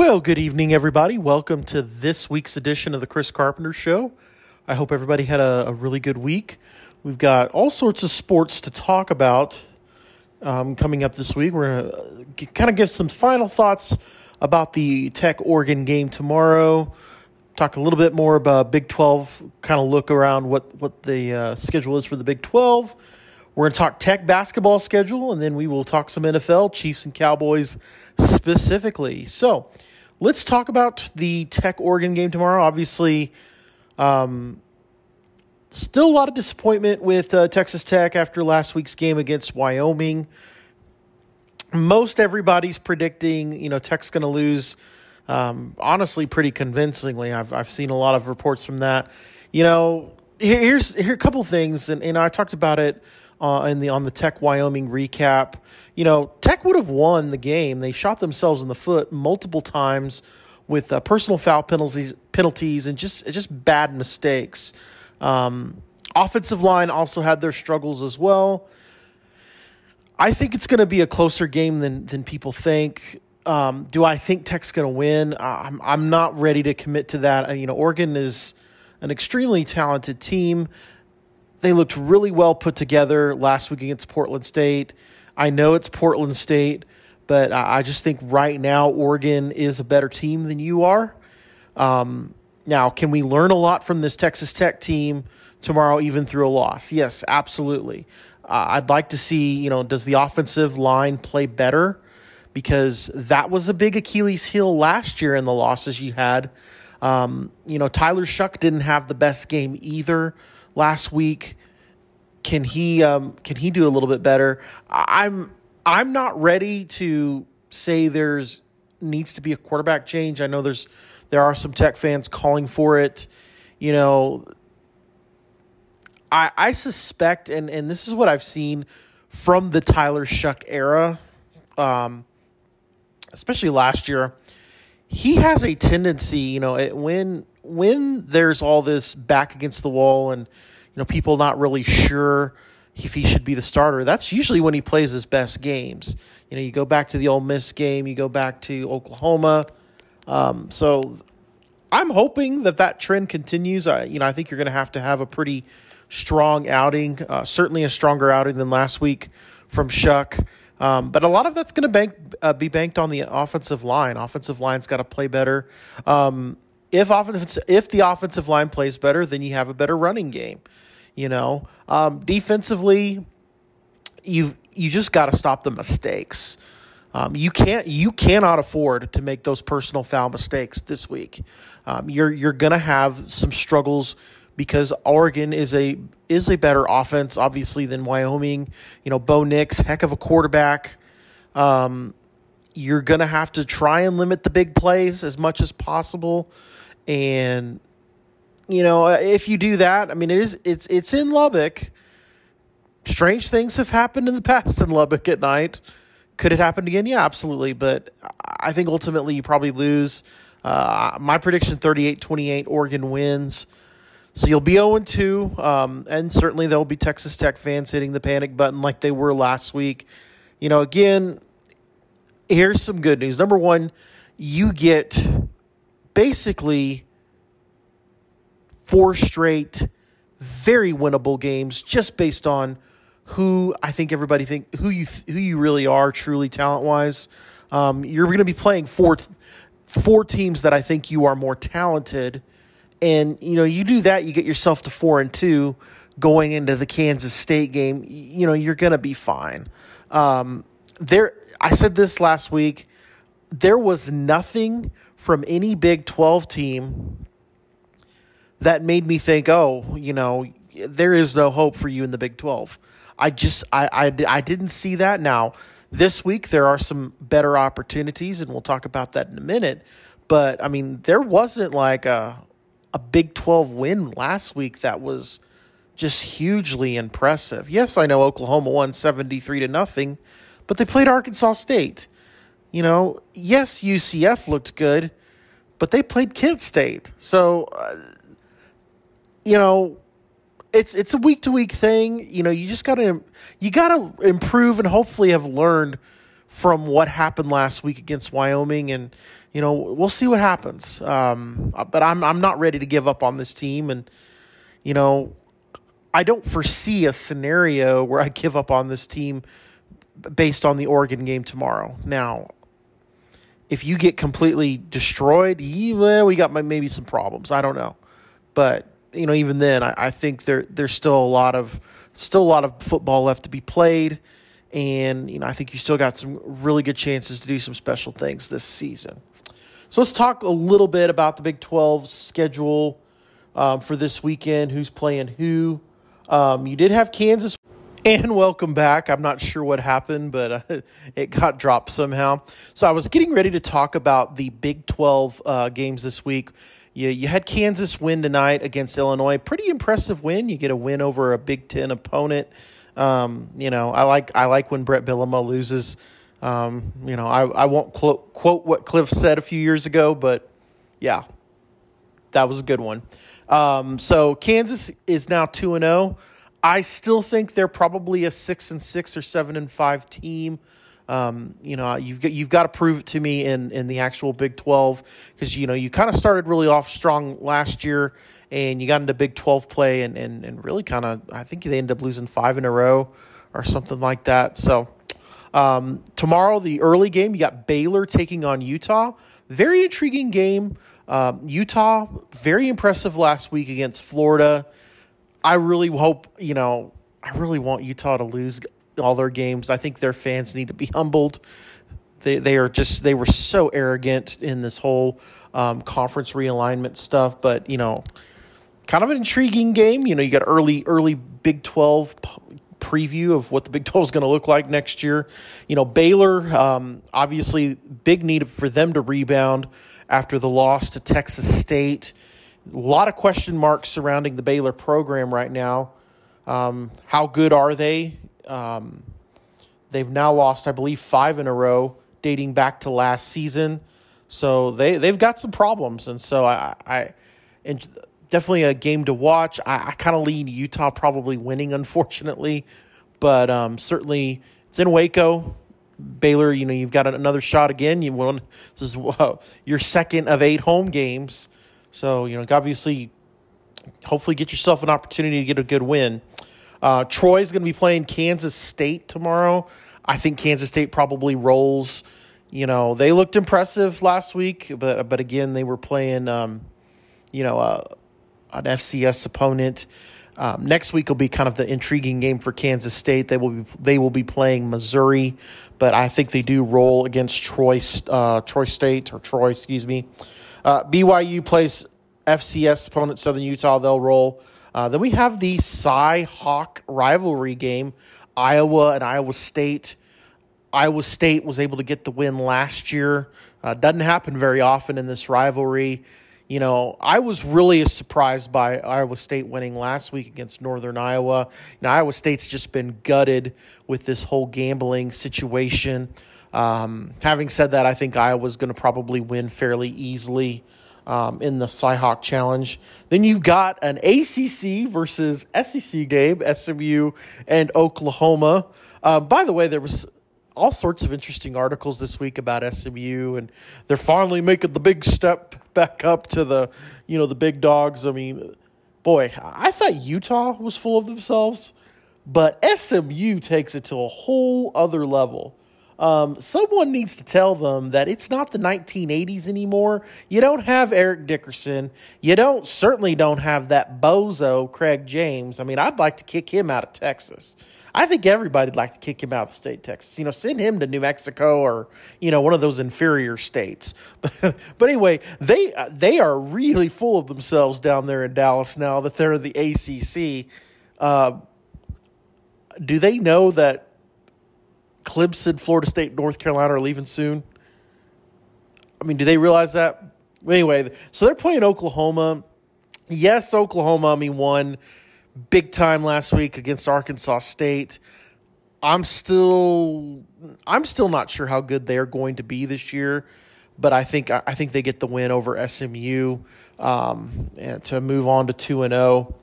Well, good evening, everybody. Welcome to this week's edition of the Chris Carpenter Show. I hope everybody had a, a really good week. We've got all sorts of sports to talk about um, coming up this week. We're going to kind of give some final thoughts about the Tech Oregon game tomorrow. Talk a little bit more about Big 12, kind of look around what, what the uh, schedule is for the Big 12. We're going to talk Tech basketball schedule, and then we will talk some NFL, Chiefs and Cowboys specifically. So let's talk about the Tech Oregon game tomorrow. Obviously, um, still a lot of disappointment with uh, Texas Tech after last week's game against Wyoming. Most everybody's predicting, you know, Tech's going to lose. Um, honestly, pretty convincingly. I've I've seen a lot of reports from that. You know, here, here's here a couple things, and, and I talked about it uh, in the on the Tech Wyoming recap. You know, Tech would have won the game. They shot themselves in the foot multiple times with uh, personal foul penalties, penalties, and just just bad mistakes. Um, offensive line also had their struggles as well. I think it's going to be a closer game than than people think. Um, do I think Tech's going to win? I'm I'm not ready to commit to that. Uh, you know, Oregon is an extremely talented team. They looked really well put together last week against Portland State. I know it's Portland State, but I just think right now Oregon is a better team than you are. Um, now, can we learn a lot from this Texas Tech team tomorrow, even through a loss? Yes, absolutely. Uh, I'd like to see, you know, does the offensive line play better? Because that was a big Achilles heel last year in the losses you had. Um, you know, Tyler Shough didn't have the best game either last week. Can he um, can he do a little bit better? I'm I'm not ready to say there's needs to be a quarterback change. I know there's there are some Tech fans calling for it. You know, I I suspect and and this is what I've seen from the Tyler Shough era, um, especially last year. He has a tendency, you know, when when there's all this back against the wall and you know people not really sure if he should be the starter, that's usually when he plays his best games. You know, you go back to the Ole Miss game, you go back to Oklahoma. Um, so I'm hoping that that trend continues. I, you know, I think you're going to have to have a pretty strong outing, uh, certainly a stronger outing than last week from Shough. Um, but a lot of that's going to bank uh, be banked on the offensive line. Offensive line's got to play better. Um, if offense, if the offensive line plays better, then you have a better running game. You know, um, defensively, you you just got to stop the mistakes. Um, you can't you cannot afford to make those personal foul mistakes this week. Um, you're you're gonna have some struggles because Oregon is a is a better offense, obviously, than Wyoming. You know, Bo Nix, heck of a quarterback. Um, you're gonna have to try and limit the big plays as much as possible. And you know, uh, if you do that, I mean, it is it's it's in Lubbock. Strange things have happened in the past in Lubbock at night. Could it happen again? Yeah, absolutely. But I think ultimately you probably lose. Uh, my prediction 38 28, Oregon wins. So you'll be 0 2. Um, and certainly there will be Texas Tech fans hitting the panic button like they were last week. You know, again, here's some good news. Number one, you get basically four straight very winnable games just based on who I think everybody think who you who you really are truly talent wise. Um, you're going to be playing four four teams that I think you are more talented, and you know you do that, you get yourself to four and two going into the Kansas State game. You know you're going to be fine. Um, there, I said this last week. There was nothing from any Big 12 team that made me think, oh, you know, there is no hope for you in the Big 12. I just, I, I, I didn't see that. Now, this week, there are some better opportunities, and we'll talk about that in a minute. But, I mean, there wasn't like a, a Big 12 win last week that was just hugely impressive. Yes, I know Oklahoma won 73 to nothing, but they played Arkansas State. You know, yes, UCF looked good, but they played Kent State. So, uh, you know, it's it's a week to week thing. You know, you just gotta you gotta improve and hopefully have learned from what happened last week against Wyoming, and you know we'll see what happens. Um, but I'm I'm not ready to give up on this team, and you know I don't foresee a scenario where I give up on this team based on the Oregon game tomorrow. Now, if you get completely destroyed, well, we got maybe some problems. I don't know, but you know even then, I, I think there there's still a lot of still a lot of football left to be played and, you know, I think you still got some really good chances to do some special things this season. So let's talk a little bit about the Big 12 schedule um, for this weekend, who's playing who. Um, you did have Kansas. And welcome back. I'm not sure what happened, but uh, it got dropped somehow. So I was getting ready to talk about the Big 12 uh, games this week. You, you had Kansas win tonight against Illinois. Pretty impressive win. You get a win over a Big 10 opponent. Um, you know, I like I like when Bret Bielema loses. Um, you know, I, I won't clo- quote what Cliff said a few years ago, but yeah, that was a good one. Um, so Kansas is now 2 and 0. I still think they're probably a six and six or seven and five team. Um, you know, you've got, you've got to prove it to me in in the actual Big Twelve because you know you kind of started really off strong last year and you got into Big 12 play and, and, and really kind of, I think they ended up losing five in a row or something like that. So um, tomorrow, the early game, you got Baylor taking on Utah. Very intriguing game. Um, Utah, very impressive last week against Florida. I really hope, you know, I really want Utah to lose all their games. I think their fans need to be humbled. They, they are just, they were so arrogant in this whole um, conference realignment stuff. But, you know, kind of an intriguing game. You know, you got early early Big Twelve preview of what the Big 12 is going to look like next year. You know, Baylor, um, obviously, big need for them to rebound after the loss to Texas State. A lot of question marks surrounding the Baylor program right now. Um, how good are they? Um, they've now lost, I believe, five in a row, dating back to last season. So they they've got some problems, and so I, I and definitely a game to watch. I, I kind of lean Utah probably winning, unfortunately, but um, certainly it's in Waco. Baylor, you know, you've got another shot again. You won. This is uh, your second of eight home games, so you know, obviously, hopefully, get yourself an opportunity to get a good win. Uh, Troy's going to be playing Kansas State tomorrow. I think Kansas State probably rolls. You know, they looked impressive last week, but but again, they were playing, um, you know, uh, an FCS opponent. Um, next week will be kind of the intriguing game for Kansas State. They will be they will be playing Missouri, but I think they do roll against Troy uh, Troy State or Troy, excuse me. Uh, BYU plays FCS opponent Southern Utah. They'll roll. Uh, then we have the Cy Hawk rivalry game, Iowa and Iowa State. Iowa State was able to get the win last year. Uh, doesn't happen very often in this rivalry you know, I was really surprised by Iowa State winning last week against Northern Iowa. You know, Iowa State's just been gutted with this whole gambling situation. Um, having said that, I think Iowa's going to probably win fairly easily um, in the Cyhawk Challenge. Then you've got an ACC versus SEC game, SMU and Oklahoma. Uh, by the way, there was all sorts of interesting articles this week about SMU, and they're finally making the big step back up to the, you know, the big dogs. I mean, boy, I thought Utah was full of themselves, but SMU takes it to a whole other level. Um, someone needs to tell them that it's not the 1980s anymore. You don't have Eric Dickerson. You don't certainly don't have that bozo Craig James. I mean, I'd like to kick him out of Texas. I think everybody'd like to kick him out of the state of Texas. You know, send him to New Mexico or you know one of those inferior states. But, anyway, they they are really full of themselves down there in Dallas now that they're the ACC. Uh, do they know that Clemson, Florida State, North Carolina are leaving soon? I mean, do they realize that? Anyway, so they're playing Oklahoma. Yes, Oklahoma. I mean, won big time last week against Arkansas State. I'm still I'm still not sure how good they are going to be this year, but I think I think they get the win over SMU um, and to move on to two and zero.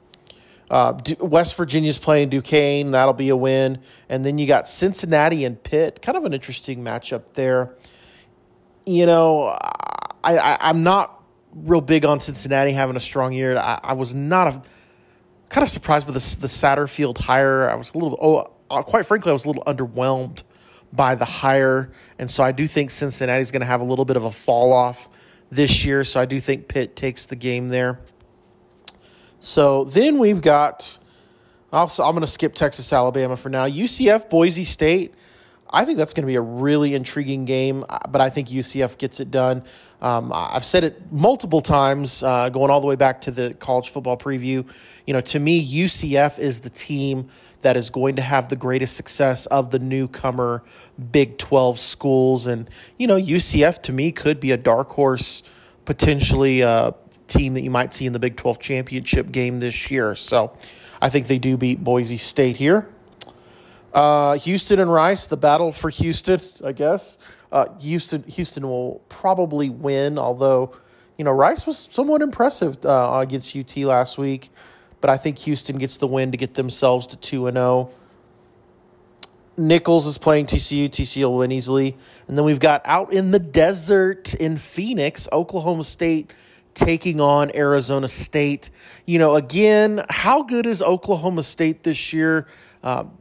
Uh, West Virginia's playing Duquesne. That'll be a win. And then you got Cincinnati and Pitt. Kind of an interesting matchup there. You know, I, I, am not real big on Cincinnati having a strong year. I, I was not a, kind of surprised with the, the Satterfield hire. I was a little, oh, uh, quite frankly, I was a little underwhelmed by the hire. And so I do think Cincinnati's going to have a little bit of a fall off this year. So I do think Pitt takes the game there. So then we've got, also, I'm going to skip Texas, Alabama for now. UCF, Boise State. I think that's going to be a really intriguing game, uh, but I think UCF gets it done. Um, I've said it multiple times, uh, going all the way back to the college football preview. You know, to me, UCF is the team that is going to have the greatest success of the newcomer Big 12 schools. And, you know, UCF to me could be a dark horse, potentially uh, team that you might see in the Big 12 championship game this year. So I think they do beat Boise State here. Uh, Houston and Rice, the battle for Houston, I guess. Uh, Houston, Houston will probably win, although you know Rice was somewhat impressive uh, against UT last week. But I think Houston gets the win to get themselves to two and zero. Nicholls is playing TCU. TCU will win easily, and then we've got out in the desert in Phoenix, Oklahoma State taking on Arizona State. You know, again, how good is Oklahoma State this year? Um,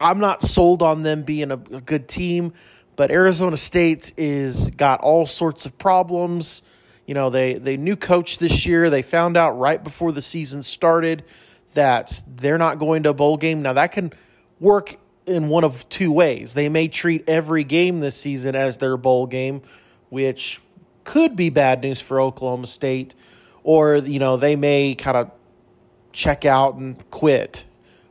I'm not sold on them being a, a good team, but Arizona State is got all sorts of problems. You know, they they new coach this year. They found out right before the season started that they're not going to a bowl game. Now that can work in one of two ways. They may treat every game this season as their bowl game, which could be bad news for Oklahoma State, or you know they may kind of check out and quit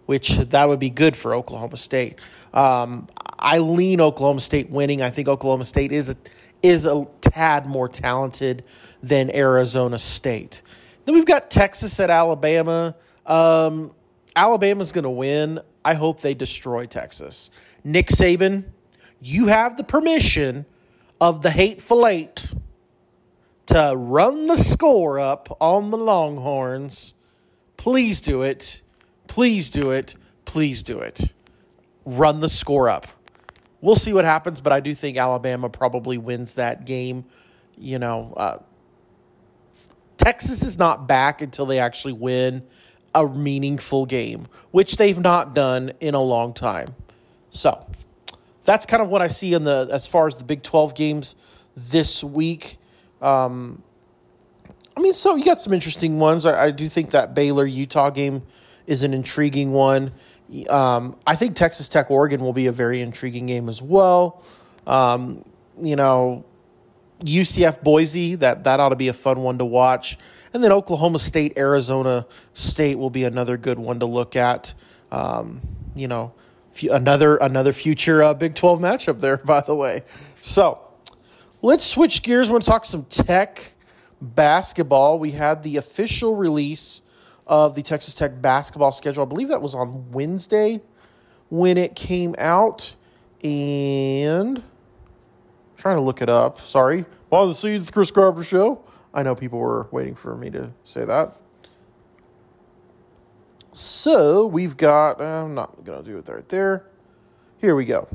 which that would be good for Oklahoma State. Um, I lean Oklahoma State winning. I think Oklahoma State is a, is a tad more talented than Arizona State. Then we've got Texas at Alabama. Um, Alabama's going to win. I hope they destroy Texas. Nick Saban, you have the permission of the hateful eight to run the score up on the Longhorns. Please do it. Please do it. Please do it. Run the score up. We'll see what happens, but I do think Alabama probably wins that game. You know, uh, Texas is not back until they actually win a meaningful game, which they've not done in a long time. So that's kind of what I see in the as far as the Big Twelve games this week. Um, I mean, so you got some interesting ones. I, I do think that Baylor Utah game is an intriguing one. Um, I think Texas Tech Oregon will be a very intriguing game as well. Um, you know, UCF Boise that that ought to be a fun one to watch, and then Oklahoma State Arizona State will be another good one to look at. Um, you know, f- another another future uh, Big Twelve matchup there. By the way, so let's switch gears. I want to talk some Tech basketball. We had the official release of the Texas Tech basketball schedule. I believe that was on Wednesday when it came out. And I'm trying to look it up. Sorry. While the seeds, the Chris Carpenter show. I know people were waiting for me to say that. So we've got, uh, I'm not going to do it right there. Here we go.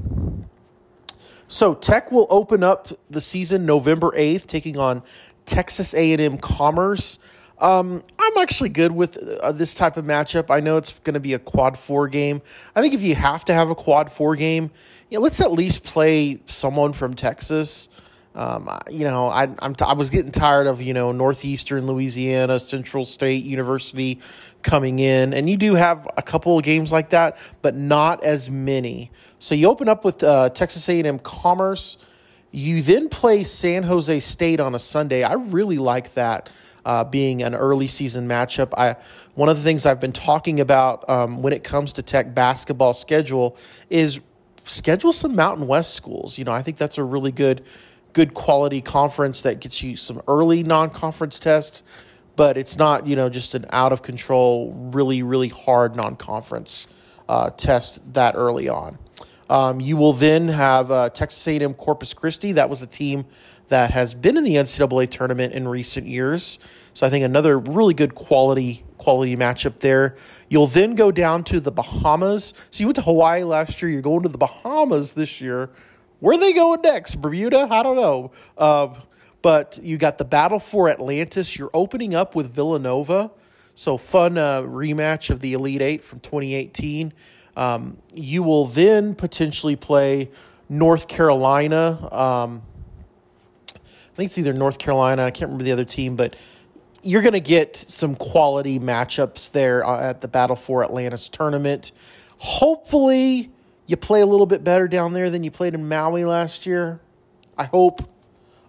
So Tech will open up the season November 8th, taking on Texas A&M Commerce. Um, I'm actually good with uh, this type of matchup. I know it's going to be a quad four game. I think if you have to have a quad four game, you know, let's at least play someone from Texas. Um, you know, I, I'm t- I was getting tired of you know northeastern Louisiana, Central State University coming in, and you do have a couple of games like that, but not as many. So you open up with uh, Texas A&M Commerce. You then play San Jose State on a Sunday. I really like that uh, being an early season matchup. I one of the things I've been talking about um, when it comes to Tech basketball schedule is schedule some Mountain West schools. You know, I think that's a really good good quality conference that gets you some early non conference tests, but it's not you know just an out of control, really really hard non conference uh, test that early on. Um, you will then have uh, Texas A&M Corpus Christi. That was a team that has been in the NCAA tournament in recent years. So I think another really good quality quality matchup there. You'll then go down to the Bahamas. So you went to Hawaii last year. You're going to the Bahamas this year. Where they going next? Bermuda? I don't know. Uh, but you got the battle for Atlantis. You're opening up with Villanova. So fun uh, rematch of the Elite Eight from 2018. Um, you will then potentially play North Carolina. Um, I think it's either North Carolina. I can't remember the other team, but you're going to get some quality matchups there uh, at the Battle for Atlantis tournament. Hopefully, you play a little bit better down there than you played in Maui last year. I hope.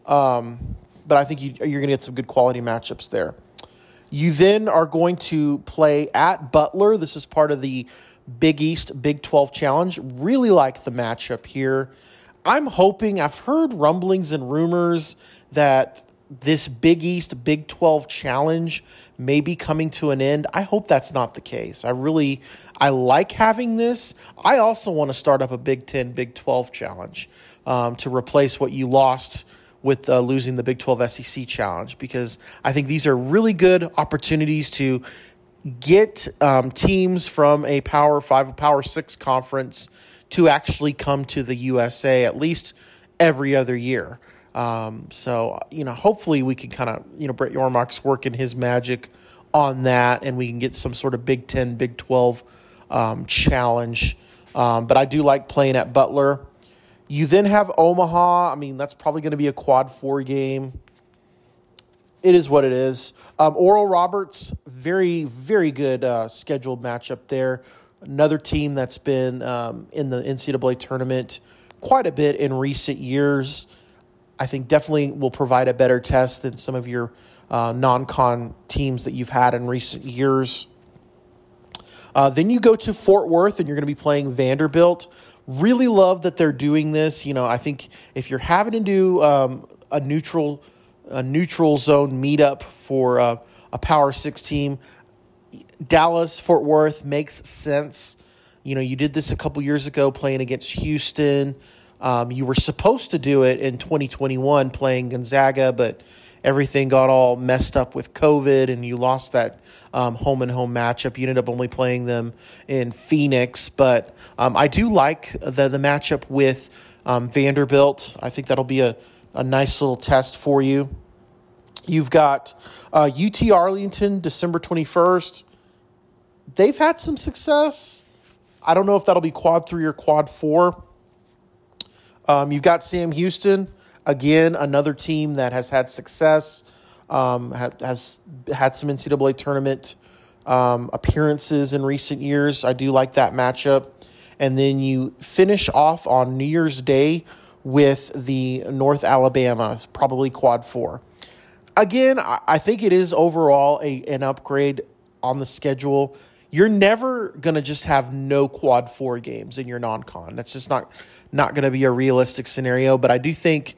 Um, but I think you, are going to get some good quality matchups there. You then are going to play at Butler. This is part of the Big East Big 12 Challenge. Really like the matchup here. I'm hoping, I've heard rumblings and rumors that this Big East Big 12 challenge may be coming to an end. I hope that's not the case. I really I like having this. I also want to start up a Big 10 Big 12 challenge um, to replace what you lost with uh, losing the Big 12 SEC challenge because I think these are really good opportunities to get um, teams from a Power 5 a Power 6 conference to actually come to the USA at least every other year. Um, so, you know, hopefully we can kind of, you know, Brett Yormark's working his magic on that and we can get some sort of Big 10, Big 12 um, challenge. Um, but I do like playing at Butler. You then have Omaha. I mean, that's probably going to be a quad four game. It is what it is. Um, Oral Roberts, very, very good uh, scheduled matchup there. Another team that's been um, in the NCAA tournament quite a bit in recent years. I think definitely will provide a better test than some of your uh, non con teams that you've had in recent years. Uh, then you go to Fort Worth and you're going to be playing Vanderbilt. Really love that they're doing this. You know, I think if you're having to do um, a neutral a neutral zone meetup for uh, a Power Six team, Dallas Fort Worth makes sense. You know, you did this a couple years ago playing against Houston. Um, you were supposed to do it in 2021 playing Gonzaga, but everything got all messed up with COVID and you lost that um, home and home matchup. You ended up only playing them in Phoenix, but um, I do like the, the matchup with um, Vanderbilt. I think that'll be a, a nice little test for you. You've got uh, UT Arlington, December 21st. They've had some success. I don't know if that'll be quad three or quad four. Um, you've got Sam Houston, again, another team that has had success, um, has had some NCAA tournament um, appearances in recent years. I do like that matchup. And then you finish off on New Year's Day with the North Alabama, probably quad four. Again, I think it is overall a, an upgrade on the schedule you're never going to just have no quad four games in your non-con. That's just not not going to be a realistic scenario. But I do think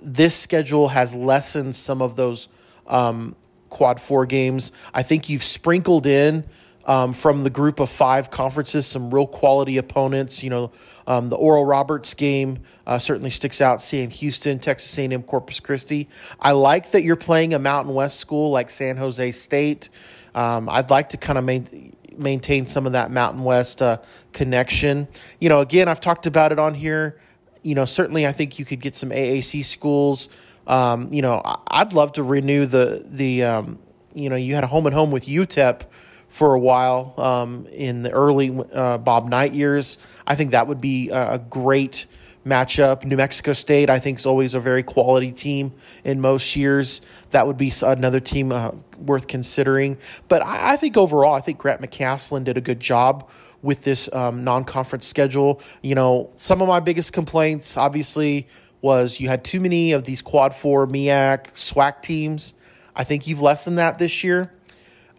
this schedule has lessened some of those um, quad four games. I think you've sprinkled in um, from the group of five conferences some real quality opponents. You know, um, the Oral Roberts game uh, certainly sticks out. Seeing Houston, Texas A&M, Corpus Christi. I like that you're playing a Mountain West school like San Jose State. Um, I'd like to kind of main, maintain some of that Mountain West uh, connection. You know, again, I've talked about it on here. You know, certainly I think you could get some AAC schools. Um, you know, I'd love to renew the the. Um, you know, you had a home and home with UTEP for a while um, in the early uh, Bob Knight years. I think that would be a great matchup. New Mexico State, I think, is always a very quality team in most years. That would be another team uh, worth considering. But I, I, think overall, I think Grant McCasland did a good job with this um, non conference schedule. You know, some of my biggest complaints, obviously, was you had too many of these quad four MEAC SWAC teams. I think you've lessened that this year.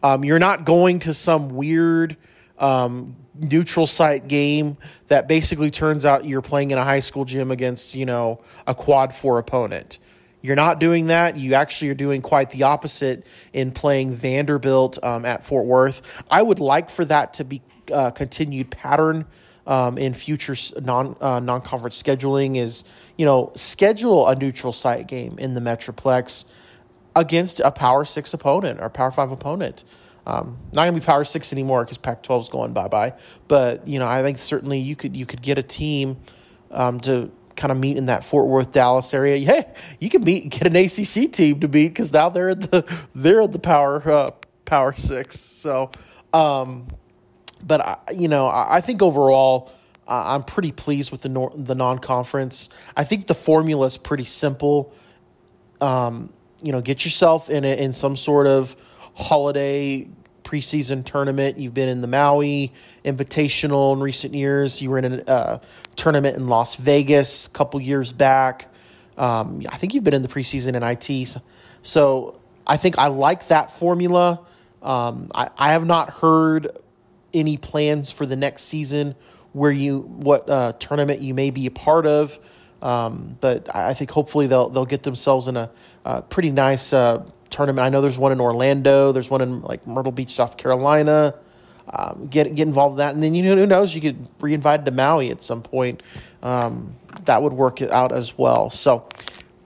Um, you're not going to some weird um, neutral site game that basically turns out you're playing in a high school gym against you know a quad four opponent. You're not doing that. You actually are doing quite the opposite in playing Vanderbilt um, at Fort Worth. I would like for that to be uh, continued pattern um, in future non uh, non conference scheduling. Is you know schedule a neutral site game in the Metroplex against a Power Six opponent or Power Five opponent. Um, not going to be Power Six anymore because Pac-12 is going bye bye. But you know, I think certainly you could you could get a team um, to kind of meet in that Fort Worth, Dallas area. Yeah, you can meet get an ACC team to beat because now they're at the they're at the Power uh, Power Six. So, um, but I, you know, I, I think overall. I'm pretty pleased with the nor- the non conference. I think the formula is pretty simple. Um, you know, get yourself in a, in some sort of holiday preseason tournament. You've been in the Maui Invitational in recent years. You were in a uh, tournament in Las Vegas a couple years back. Um, I think you've been in the preseason NIT. So, I think I like that formula. Um, I, I have not heard any plans for the next season where you what uh, tournament you may be a part of. Um, but I think hopefully they'll they'll get themselves in a, a pretty nice uh, tournament. I know there's one in Orlando. There's one in like Myrtle Beach, South Carolina. Um, get get involved in that, and then you know who knows you could be invited to Maui at some point. Um, that would work out as well. So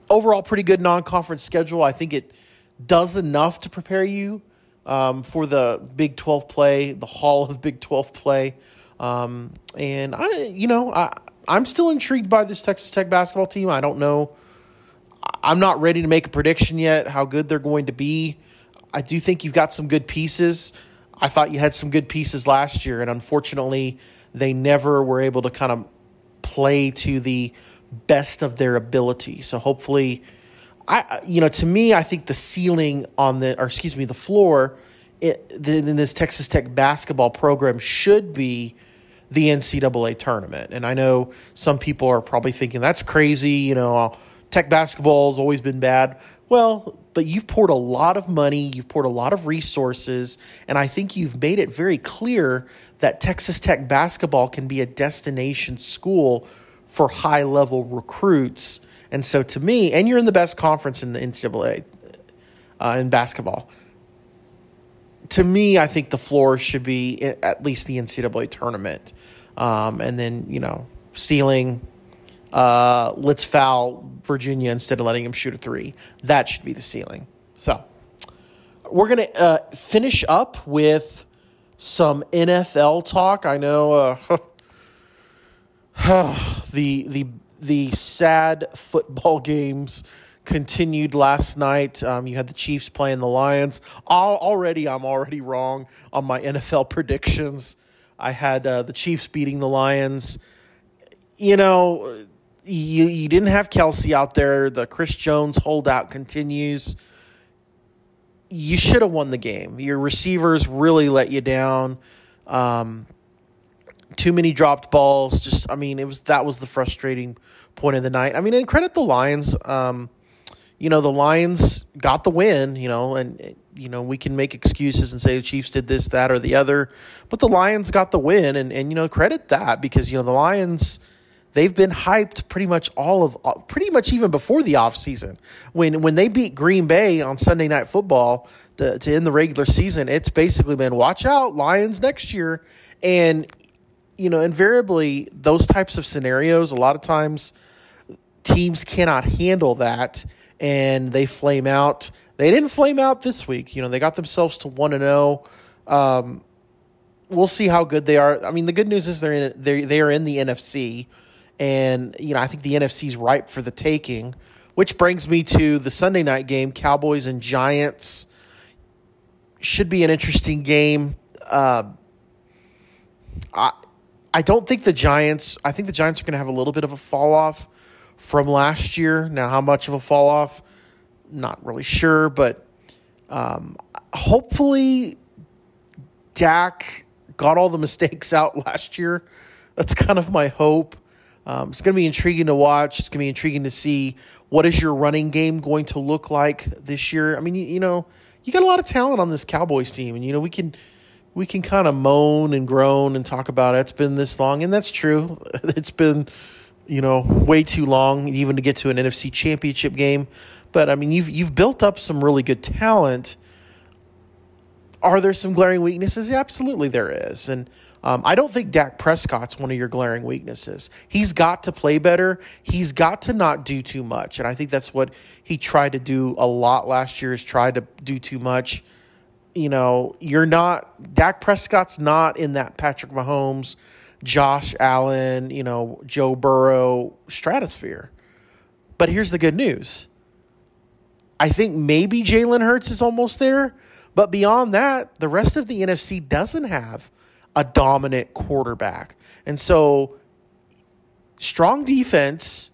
overall, pretty good non-conference schedule. I think it does enough to prepare you um, for the Big Twelve play, the Hall of Big Twelve play, um, and I you know I I'm still intrigued by this Texas Tech basketball team. I don't know I'm not ready to make a prediction yet how good they're going to be. I do think you've got some good pieces. I thought you had some good pieces last year, and unfortunately, they never were able to kind of play to the best of their ability. So hopefully, I you know to me, I think the ceiling on the or excuse me, the floor in this Texas Tech basketball program should be the NCAA tournament. And I know some people are probably thinking that's crazy. You know Tech basketball has always been bad. Well, but you've poured a lot of money, you've poured a lot of resources, and I think you've made it very clear that Texas Tech basketball can be a destination school for high level recruits. And so to me, and you're in the best conference in the NCAA uh, in basketball. To me, I think the floor should be at least the NCAA tournament. Um, and then, you know, ceiling, uh, let's foul Virginia instead of letting him shoot a three. That should be the ceiling. So we're to uh, finish up with some NFL talk. I know uh, the the the sad football games continued last night. Um, you had the Chiefs playing the Lions. already, I'm already wrong on my NFL predictions. I had uh, the Chiefs beating the Lions. You know, you you didn't have Kelce out there. The Chris Jones holdout continues. You should have won the game. Your receivers really let you down. Um, too many dropped balls. Just I mean, it was that was the frustrating point of the night. I mean, and credit the Lions. Um, you know, the Lions got the win. You know, and you know we can make excuses and say the Chiefs did this, that, or the other, but the Lions got the win, and and you know credit that because you know the Lions they've been hyped pretty much all of uh, pretty much even before the offseason. When when they beat Green Bay on Sunday Night Football the, to end the regular season, it's basically been watch out Lions next year, and you know invariably those types of scenarios a lot of times teams cannot handle that and they flame out. They didn't flame out this week. You know they got themselves to one and zero. Oh. Um, we'll see how good they are. I mean, the good news is they're in they they are in the NFC. And, you know, I think the NFC's ripe for the taking, which brings me to the Sunday night game Cowboys and Giants. Should be an interesting game. Uh, I, I don't think the Giants, I think the Giants are going to have a little bit of a fall off from last year. Now, how much of a fall off? Not really sure, but um, hopefully Dak got all the mistakes out last year. That's kind of my hope. Um, it's going to be intriguing to watch. It's going to be intriguing to see what is your running game going to look like this year. I mean, you, you know, you got a lot of talent on this Cowboys team, and you know we can we can kind of moan and groan and talk about it. it's been this long, and that's true. It's been you know way too long even to get to an NFC Championship game. But I mean, you've you've built up some really good talent. Are there some glaring weaknesses? Absolutely, there is, and um, I don't think Dak Prescott's one of your glaring weaknesses. He's got to play better. He's got to not do too much, and I think that's what he tried to do a lot last year. Is try to do too much. you know, you're not Dak Prescott's not in that Patrick Mahomes, Josh Allen, you know, Joe Burrow stratosphere. But here's the good news. I think maybe Jalen Hurts is almost there, but beyond that, the rest of the NFC doesn't have a dominant quarterback. And so strong defense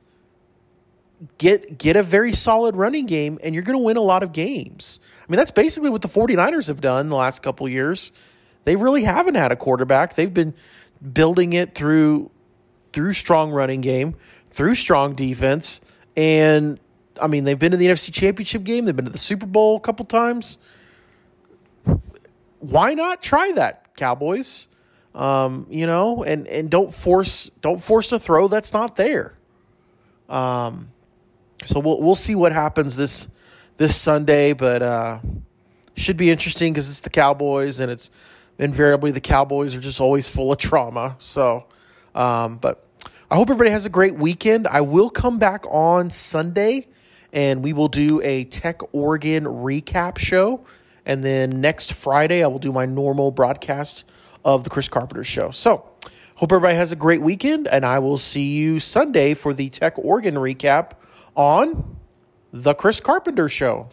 get get a very solid running game and you're going to win a lot of games. I mean, that's basically what the 49ers have done the last couple years. They really haven't had a quarterback. They've been building it through through strong running game, through strong defense, and I mean, they've been to the NFC Championship game, they've been to the Super Bowl a couple times. Why not try that, Cowboys? Um, you know, and and don't force don't force a throw that's not there. Um, so we'll we'll see what happens this this Sunday, but uh, should be interesting because it's the Cowboys, and it's invariably the Cowboys are just always full of trauma. So, um, but I hope everybody has a great weekend. I will come back on Sunday, and we will do a Tech Oregon recap show, and then next Friday I will do my normal broadcast of the Chris Carpenter Show. So. Hope everybody has a great weekend, and I will see you Sunday for the Tech Oregon recap on The Chris Carpenter Show.